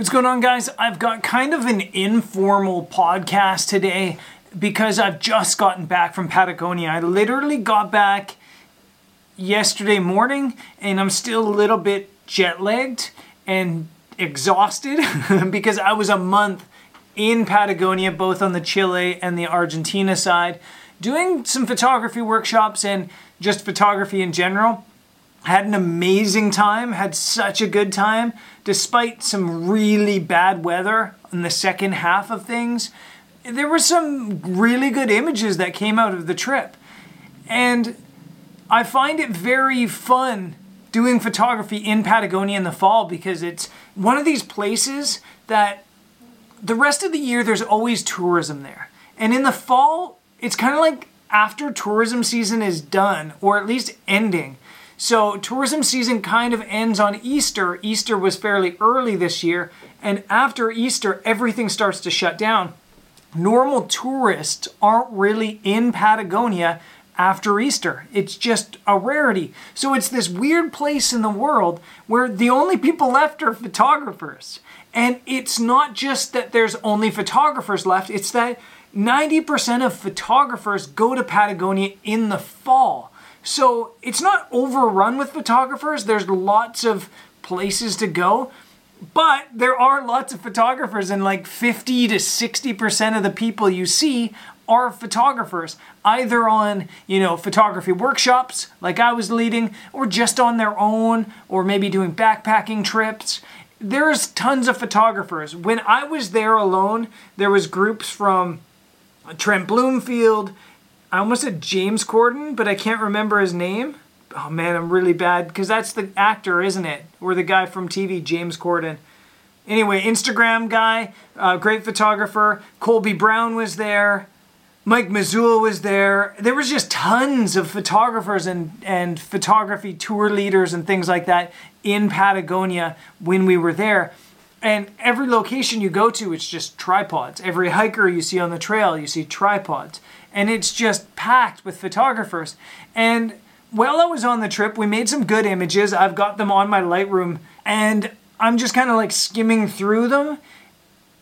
What's going on, guys? I've got kind of an informal podcast today because I've just gotten back from Patagonia. I literally got back yesterday morning and I'm still a little bit jet lagged and exhausted because I was a month in Patagonia, both on the Chile and the Argentina side, doing some photography workshops and just photography in general had an amazing time, had such a good time, despite some really bad weather in the second half of things. There were some really good images that came out of the trip. And I find it very fun doing photography in Patagonia in the fall because it's one of these places that the rest of the year there's always tourism there. And in the fall, it's kind of like after tourism season is done, or at least ending, so tourism season kind of ends on Easter. Easter was fairly early this year, and after Easter, everything starts to shut down. Normal tourists aren't really in Patagonia after Easter. It's just a rarity. So it's this weird place in the world where the only people left are photographers. And it's not just that there's only photographers left, it's that 90% of photographers go to Patagonia in the fall. So it's not overrun with photographers. There's lots of places to go, but there are lots of photographers, and like 50 to 60% of the people you see are photographers, either on, you know, photography workshops like I was leading, or just on their own, or maybe doing backpacking trips. There's tons of photographers. When I was there alone, there was groups from Trent Bloomfield, I almost said James Corden, but I can't remember his name. Oh man, I'm really bad because that's the actor, isn't it? Or the guy from TV, James Corden. Anyway, Instagram guy, uh, great photographer. Colby Brown was there. Mike Mezeul was there. There was just tons of photographers and, and photography tour leaders and things like that in Patagonia when we were there. And every location you go to, it's just tripods. Every hiker you see on the trail, you see tripods and it's just packed with photographers. And while I was on the trip, we made some good images. I've got them on my Lightroom, and I'm just kind of like skimming through them,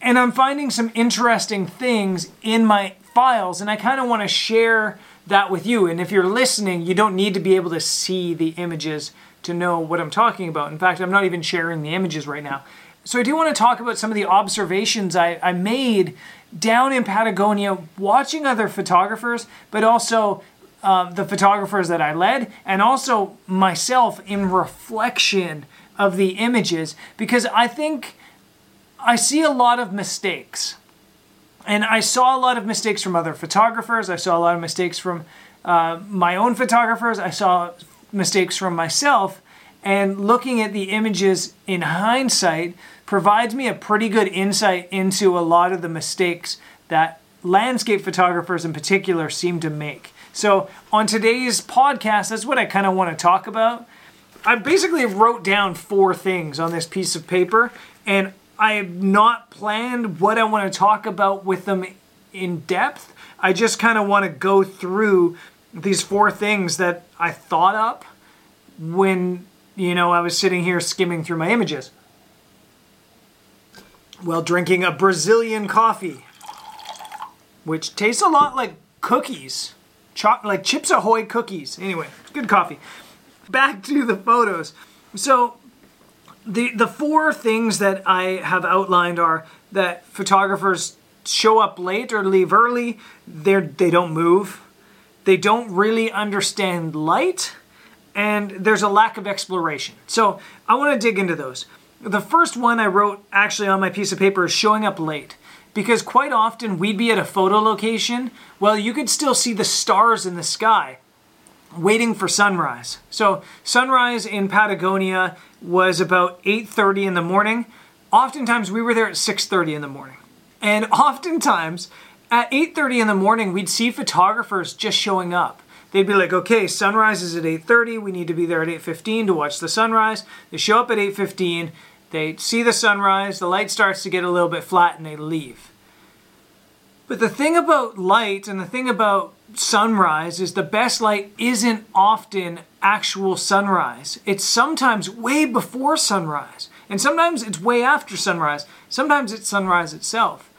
and I'm finding some interesting things in my files, and I kind of want to share that with you. And if you're listening, you don't need to be able to see the images to know what I'm talking about. In fact, I'm not even sharing the images right now. So I do want to talk about some of the observations I, I made down in Patagonia watching other photographers, but also uh, the photographers that I led, and also myself in reflection of the images, because I think I see a lot of mistakes. And I saw a lot of mistakes from other photographers. I saw a lot of mistakes from uh, my own photographers. I saw mistakes from myself. And looking at the images in hindsight provides me a pretty good insight into a lot of the mistakes that landscape photographers in particular seem to make. So, on today's podcast, that's what I kind of want to talk about. I basically wrote down four things on this piece of paper, and I have not planned what I want to talk about with them in depth. I just kind of want to go through these four things that I thought up when you know, I was sitting here skimming through my images while drinking a Brazilian coffee, which tastes a lot like cookies, Cho- like Chips Ahoy cookies. Anyway, good coffee. Back to the photos. So, the the four things that I have outlined are that photographers show up late or leave early. They they don't move. They don't really understand light and there's a lack of exploration. So I want to dig into those. The first one I wrote actually on my piece of paper is showing up late. Because quite often we'd be at a photo location, well, you could still see the stars in the sky waiting for sunrise. So sunrise in Patagonia was about 8:30 in the morning. Oftentimes we were there at 6:30 in the morning. And oftentimes at 8:30 in the morning we'd see photographers just showing up they'd be like, okay, sunrise is at 8.30. We need to be there at 8.15 to watch the sunrise. They show up at 8.15. They see the sunrise. The light starts to get a little bit flat and they leave. But the thing about light and the thing about sunrise is the best light isn't often actual sunrise. It's sometimes way before sunrise. And sometimes it's way after sunrise, sometimes it's sunrise itself.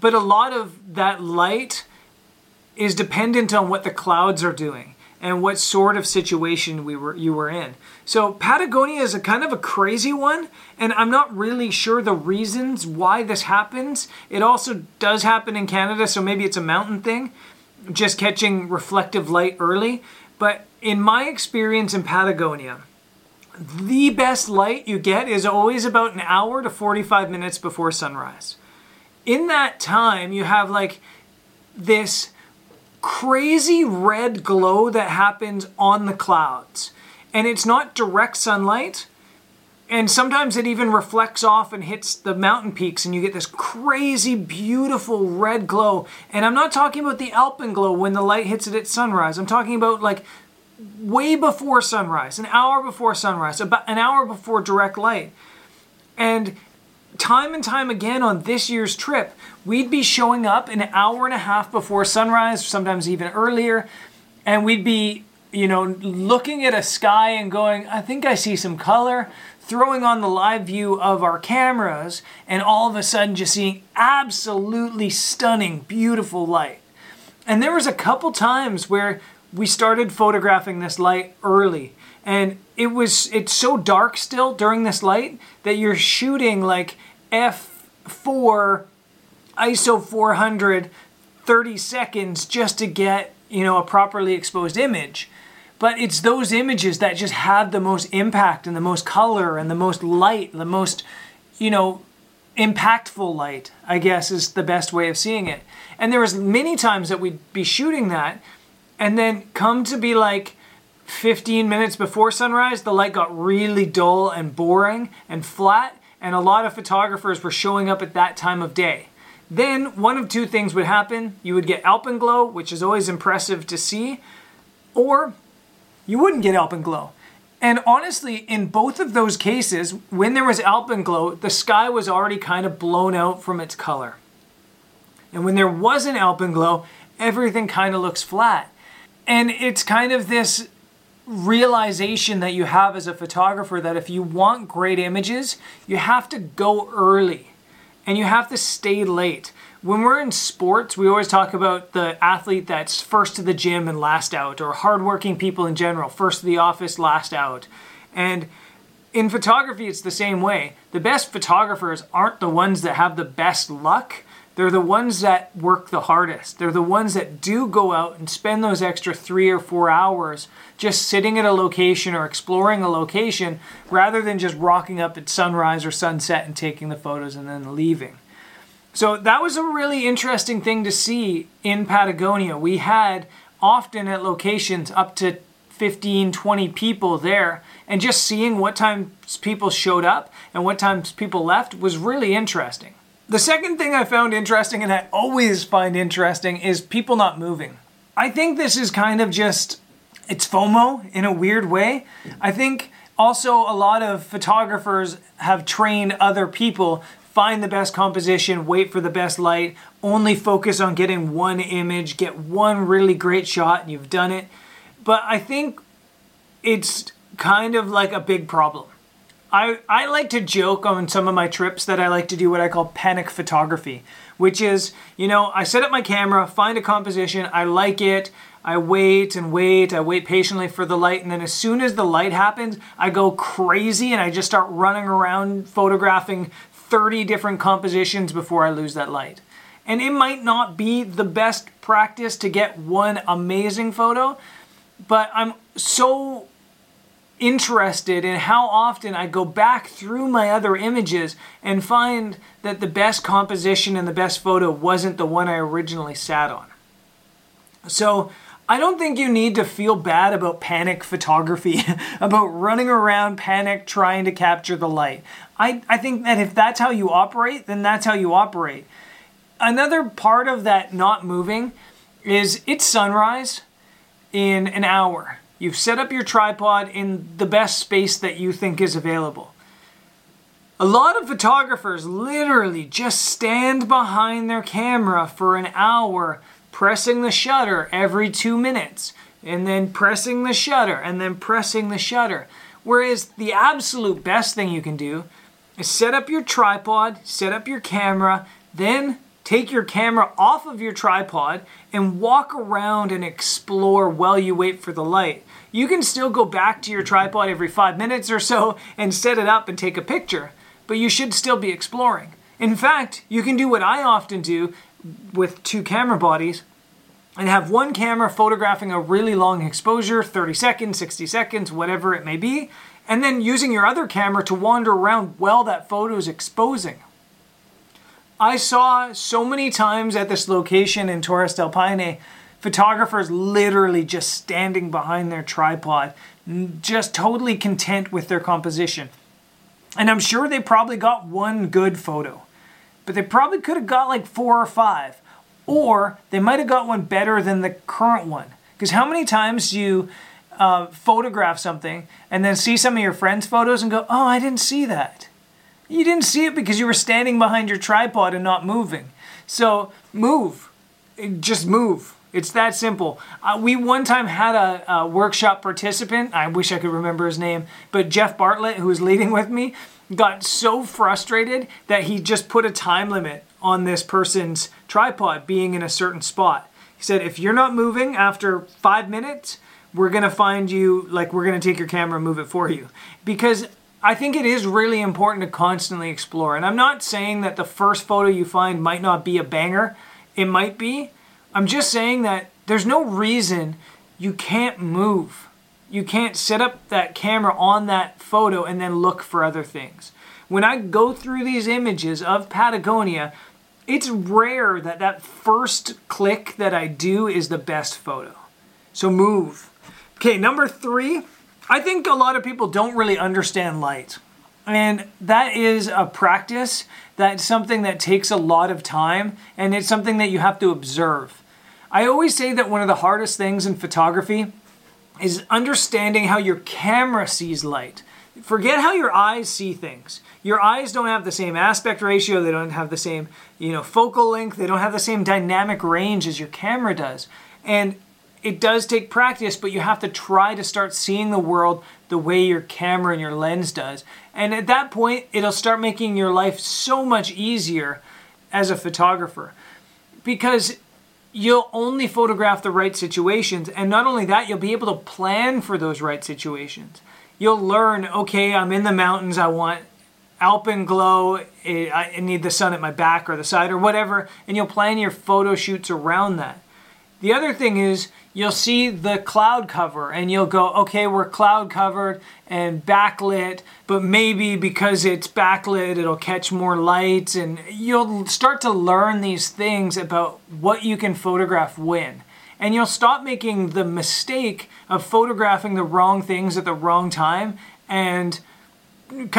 But a lot of that light is dependent on what the clouds are doing and what sort of situation we were you were in. So Patagonia is a kind of a crazy one, and I'm not really sure the reasons why this happens. It also does happen in Canada, so maybe it's a mountain thing, just catching reflective light early. But in my experience in Patagonia, the best light you get is always about an hour to 45 minutes before sunrise. In that time, you have like this crazy red glow that happens on the clouds. And it's not direct sunlight. And sometimes it even reflects off and hits the mountain peaks, and you get this crazy, beautiful red glow. And I'm not talking about the alpenglow when the light hits it at sunrise. I'm talking about like way before sunrise, an hour before sunrise, about an hour before direct light. And time and time again on this year's trip, we'd be showing up an hour and a half before sunrise, sometimes even earlier, and we'd be, you know, looking at a sky and going, I think I see some color, throwing on the live view of our cameras, and all of a sudden just seeing absolutely stunning, beautiful light. And there was a couple times where we started photographing this light early and it was it's so dark still during this light that you're shooting like f4 iso 400 30 seconds just to get you know a properly exposed image. But it's those images that just have the most impact and the most color and the most light the most you know impactful light i guess is the best way of seeing it. And there was many times that we'd be shooting that and then come to be like 15 minutes before sunrise, the light got really dull and boring and flat, and a lot of photographers were showing up at that time of day. Then one of two things would happen. You would get alpenglow, which is always impressive to see, or you wouldn't get alpenglow. And honestly, in both of those cases, when there was alpenglow, the sky was already kind of blown out from its color. And when there wasn't alpenglow, everything kind of looks flat. And it's kind of this realization that you have as a photographer that if you want great images, you have to go early and you have to stay late. When we're in sports, we always talk about the athlete that's first to the gym and last out, or hardworking people in general, first to the office, last out. And in photography, it's the same way. The best photographers aren't the ones that have the best luck, they're the ones that work the hardest. They're the ones that do go out and spend those extra three or four hours just sitting at a location or exploring a location rather than just rocking up at sunrise or sunset and taking the photos and then leaving. So that was a really interesting thing to see in Patagonia. We had often at locations up to 15, 20 people there, and just seeing what times people showed up and what times people left was really interesting. The second thing I found interesting, and I always find interesting, is people not moving. I think this is kind of just, it's FOMO in a weird way. I think also a lot of photographers have trained other people find the best composition, wait for the best light, only focus on getting one image, get one really great shot, and you've done it. But I think it's kind of like a big problem. I, I like to joke on some of my trips that I like to do what I call panic photography, which is, you know, I set up my camera, find a composition, I like it, I wait and wait, I wait patiently for the light, and then as soon as the light happens, I go crazy and I just start running around photographing 30 different compositions before I lose that light. And it might not be the best practice to get one amazing photo, but I'm so interested in how often I go back through my other images and find that the best composition and the best photo wasn't the one I originally sat on. So I don't think you need to feel bad about panic photography, about running around panic trying to capture the light. I, I think that if that's how you operate, then that's how you operate. Another part of that not moving is it's sunrise in an hour You've set up your tripod in the best space that you think is available. A lot of photographers literally just stand behind their camera for an hour, pressing the shutter every two minutes, and then pressing the shutter, and then pressing the shutter. Whereas the absolute best thing you can do is set up your tripod, set up your camera, then take your camera off of your tripod and walk around and explore while you wait for the light. You can still go back to your tripod every five minutes or so and set it up and take a picture, but you should still be exploring. In fact, you can do what I often do with two camera bodies and have one camera photographing a really long exposure 30 seconds, 60 seconds, whatever it may be and then using your other camera to wander around while that photo is exposing. I saw so many times at this location in Torres del Paine photographers literally just standing behind their tripod, just totally content with their composition. And I'm sure they probably got one good photo, but they probably could have got like four or five, or they might have got one better than the current one. Because how many times do you uh, photograph something and then see some of your friends' photos and go, oh, I didn't see that. You didn't see it because you were standing behind your tripod and not moving. So move. Just move. It's that simple. Uh, we one time had a, a, workshop participant, I wish I could remember his name, but Jeff Bartlett, who was leading with me, got so frustrated that he just put a time limit on this person's tripod being in a certain spot. He said, if you're not moving after five minutes, we're to find you, like, we're to take your camera and move it for you. Because I think it is really important to constantly explore. And I'm not saying that the first photo you find might not be a banger, it might be. I'm just saying that there's no reason you can't move. You can't set up that camera on that photo and then look for other things. When I go through these images of Patagonia, it's rare that that first click that I do is the best photo. So move. Okay, number three, I think a lot of people don't really understand light. And that is a practice, that's something that takes a lot of time, and it's something that you have to observe. I always say that one of the hardest things in photography is understanding how your camera sees light. Forget how your eyes see things. Your eyes don't have the same aspect ratio, they don't have the same, you know, focal length, they don't have the same dynamic range as your camera does. And it does take practice, but you have to try to start seeing the world the way your camera and your lens does. And at that point, it'll start making your life so much easier as a photographer because you'll only photograph the right situations. And not only that, you'll be able to plan for those right situations. You'll learn, okay, I'm in the mountains, I want alpenglow, eh, I need the sun at my back or the side or whatever, and you'll plan your photo shoots around that. The other thing is you'll see the cloud cover and you'll go, okay, we're cloud covered and backlit, but maybe because it's backlit, it'll catch more light. And you'll start to learn these things about what you can photograph when. And you'll stop making the mistake of photographing the wrong things at the wrong time and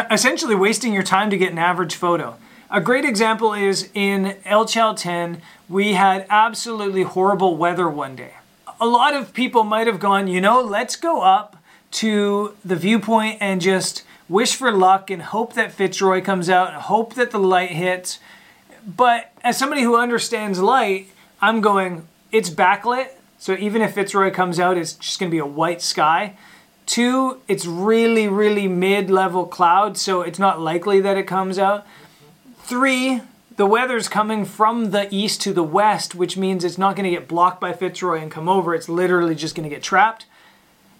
essentially wasting your time to get an average photo. A great example is in El Chalten, we had absolutely horrible weather one day a lot of people might have gone, you know, let's go up to the viewpoint and just wish for luck and hope that Fitzroy comes out and hope that the light hits. But as somebody who understands light, I'm going, it's backlit. So even if Fitzroy comes out, it's just going to be a white sky. Two, it's really, really mid level cloud, so it's not likely that it comes out. Three, the weather's coming from the east to the west, which means it's not going to get blocked by Fitzroy and come over. It's literally just going to get trapped.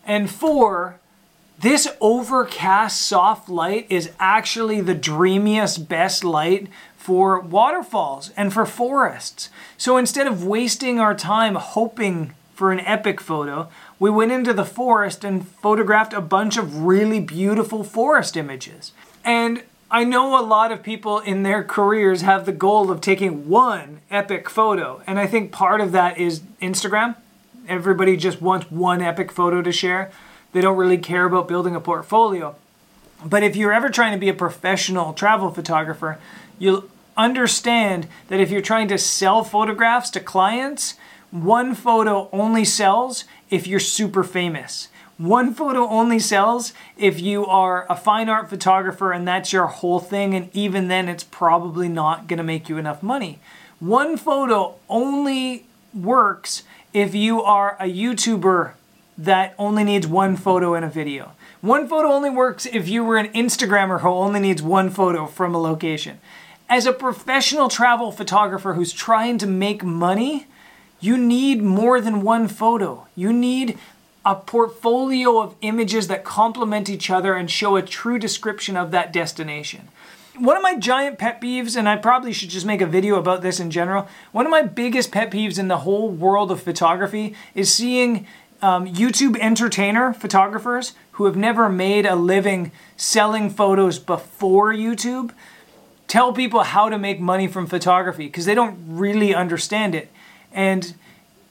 And four, this overcast soft light is actually the dreamiest, best light for waterfalls and for forests. So instead of wasting our time hoping for an epic photo, we went into the forest and photographed a bunch of really beautiful forest images. And I know a lot of people in their careers have the goal of taking one epic photo, and I think part of that is Instagram. Everybody just wants one epic photo to share. They don't really care about building a portfolio. But if you're ever trying to be a professional travel photographer, you'll understand that if you're trying to sell photographs to clients, one photo only sells if you're super famous. One photo only sells if you are a fine art photographer and that's your whole thing, and even then, it's probably not going to make you enough money. One photo only works if you are a YouTuber that only needs one photo in a video. One photo only works if you were an Instagrammer who only needs one photo from a location. As a professional travel photographer who's trying to make money, you need more than one photo. You need a portfolio of images that complement each other and show a true description of that destination. One of my giant pet peeves, and I probably should just make a video about this in general, one of my biggest pet peeves in the whole world of photography is seeing um, YouTube entertainer photographers who have never made a living selling photos before YouTube tell people how to make money from photography because they don't really understand it. And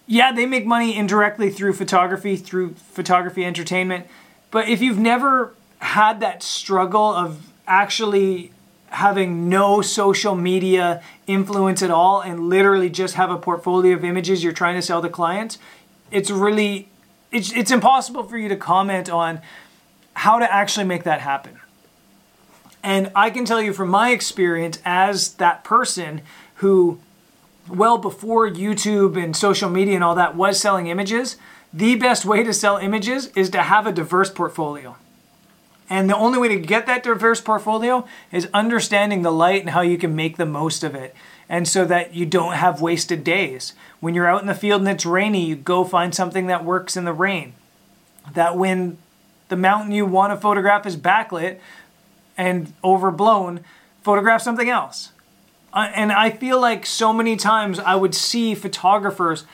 yeah, they make money indirectly through photography, through photography entertainment. But if you've never had that struggle of actually having no social media influence at all and literally just have a portfolio of images you're trying to sell to clients, it's really it's it's impossible for you to comment on how to actually make that happen. And I can tell you from my experience as that person who well before YouTube and social media and all that was selling images, the best way to sell images is to have a diverse portfolio. And the only way to get that diverse portfolio is understanding the light and how you can make the most of it. And so that you don't have wasted days. When you're out in the field and it's rainy, you go find something that works in the rain. That when the mountain you want to photograph is backlit and overblown, photograph something else and I feel like so many times I would see photographers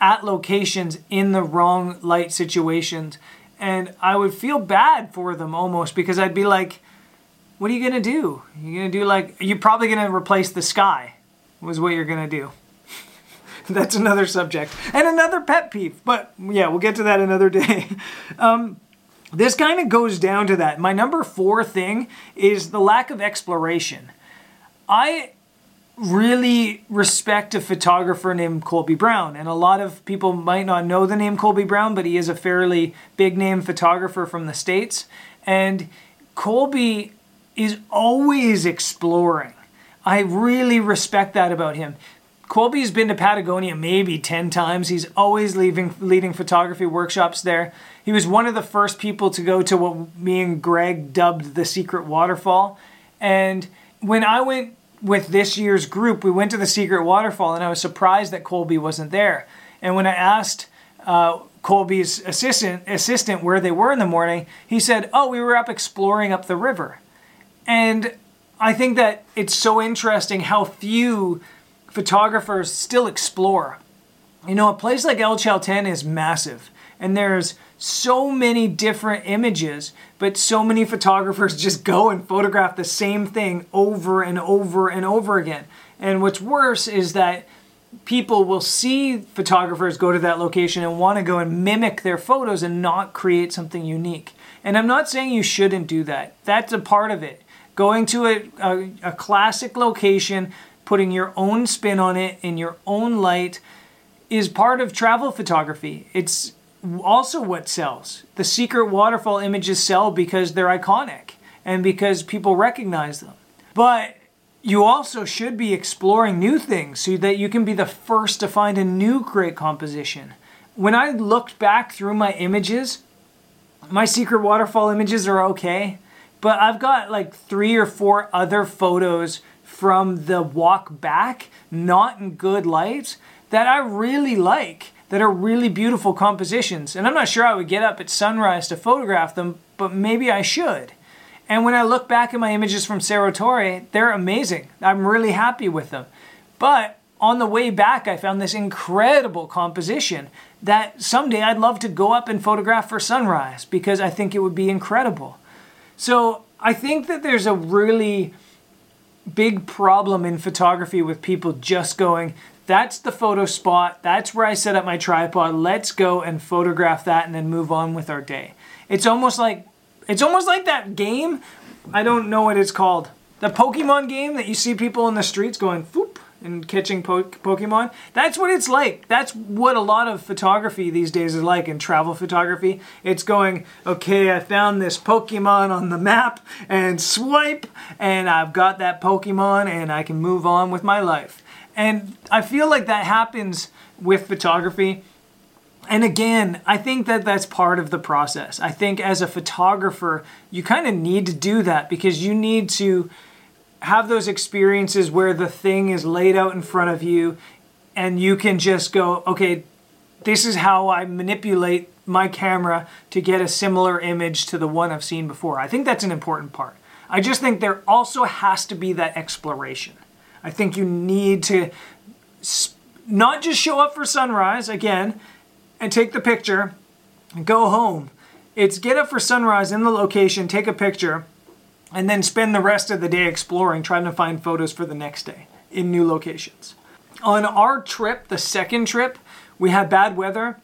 at locations in the wrong light situations and I would feel bad for them almost because I'd be like what are you going to do? You're going to do like you're probably going to replace the sky was what you're going to do. That's another subject and another pet peeve, but yeah, we'll get to that another day. Um, this kind of goes down to that. My number 4 thing is the lack of exploration. I really respect a photographer named Colby Brown. And a lot of people might not know the name Colby Brown, but he is a fairly big name photographer from the States. And Colby is always exploring. I really respect that about him. Colby's been to Patagonia maybe 10 times. He's always leaving, leading photography workshops there. He was one of the first people to go to what me and Greg dubbed the secret waterfall. And when I went with this year's group, we went to the secret waterfall, and I was surprised that Colby wasn't there. And when I asked uh, Colby's assistant assistant where they were in the morning, he said, "Oh, we were up exploring up the river." And I think that it's so interesting how few photographers still explore. You know, a place like El Chalten is massive, and there's so many different images, but so many photographers just go and photograph the same thing over and over and over again. And what's worse is that people will see photographers go to that location and want to go and mimic their photos and not create something unique. And I'm not saying you shouldn't do that, that's a part of it. Going to a, a, a classic location, putting your own spin on it in your own light is part of travel photography. It's also what sells. The secret waterfall images sell because they're iconic and because people recognize them. But you also should be exploring new things so that you can be the first to find a new great composition. When I looked back through my images, my secret waterfall images are okay, but I've got like three or four other photos from the walk back, not in good light, that I really like that are really beautiful compositions. And I'm not sure I would get up at sunrise to photograph them, but maybe I should. And when I look back at my images from Cerro Torre, they're amazing. I'm really happy with them. But on the way back, I found this incredible composition that someday I'd love to go up and photograph for sunrise because I think it would be incredible. So I think that there's a really big problem in photography with people just going, that's the photo spot. That's where I set up my tripod. Let's go and photograph that and then move on with our day. It's almost like it's almost like that game. I don't know what it's called. The Pokemon game that you see people in the streets going and catching po- Pokemon. That's what it's like. That's what a lot of photography these days is like in travel photography. It's going, okay, I found this Pokemon on the map and swipe, and I've got that Pokemon and I can move on with my life. And I feel like that happens with photography. and again, I think that that's part of the process. I think as a photographer, you kind of need to do that because you need to have those experiences where the thing is laid out in front of you and you can just go, okay, this is how I manipulate my camera to get a similar image to the one I've seen before. I think that's an important part. I just think there also has to be that exploration. I think you need to not just show up for sunrise again and take the picture and go home. It's get up for sunrise in the location, take a picture, and then spend the rest of the day exploring, trying to find photos for the next day in new locations. On our trip, the second trip, we had bad weather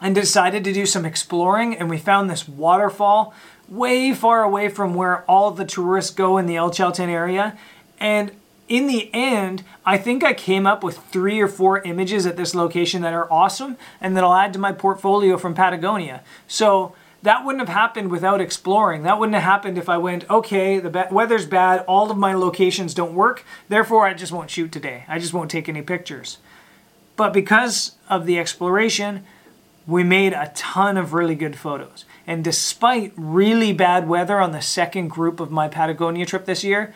and decided to do some exploring, and we found this waterfall way far away from where all the tourists go in the El Chalten area. And in the end, I think I came up with three or four images at this location that are awesome and that I'll add to my portfolio from Patagonia. So that wouldn't have happened without exploring. That wouldn't have happened if I went, okay, the ba- weather's bad, all of my locations don't work, therefore I just won't shoot today. I just won't take any pictures. But because of the exploration, we made a ton of really good photos. And despite really bad weather on the second group of my Patagonia trip this year,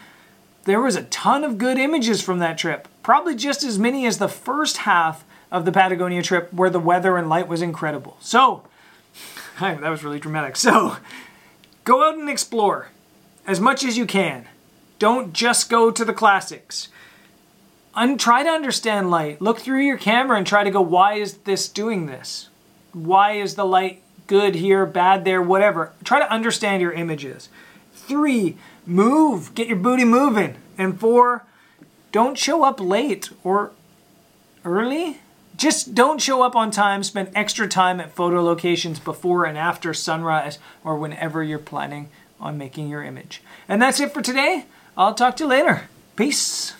there was a ton of good images from that trip. Probably just as many as the first half of the Patagonia trip where the weather and light was incredible. So, that was really dramatic. So, go out and explore as much as you can. Don't just go to the classics. Un- try to understand light. Look through your camera and try to go, why is this doing this? Why is the light good here, bad there, whatever? Try to understand your images. Three, move, get your booty moving. And four, don't show up late or early. Just don't show up on time. Spend extra time at photo locations before and after sunrise or whenever you're planning on making your image. And that's it for today. I'll talk to you later. Peace.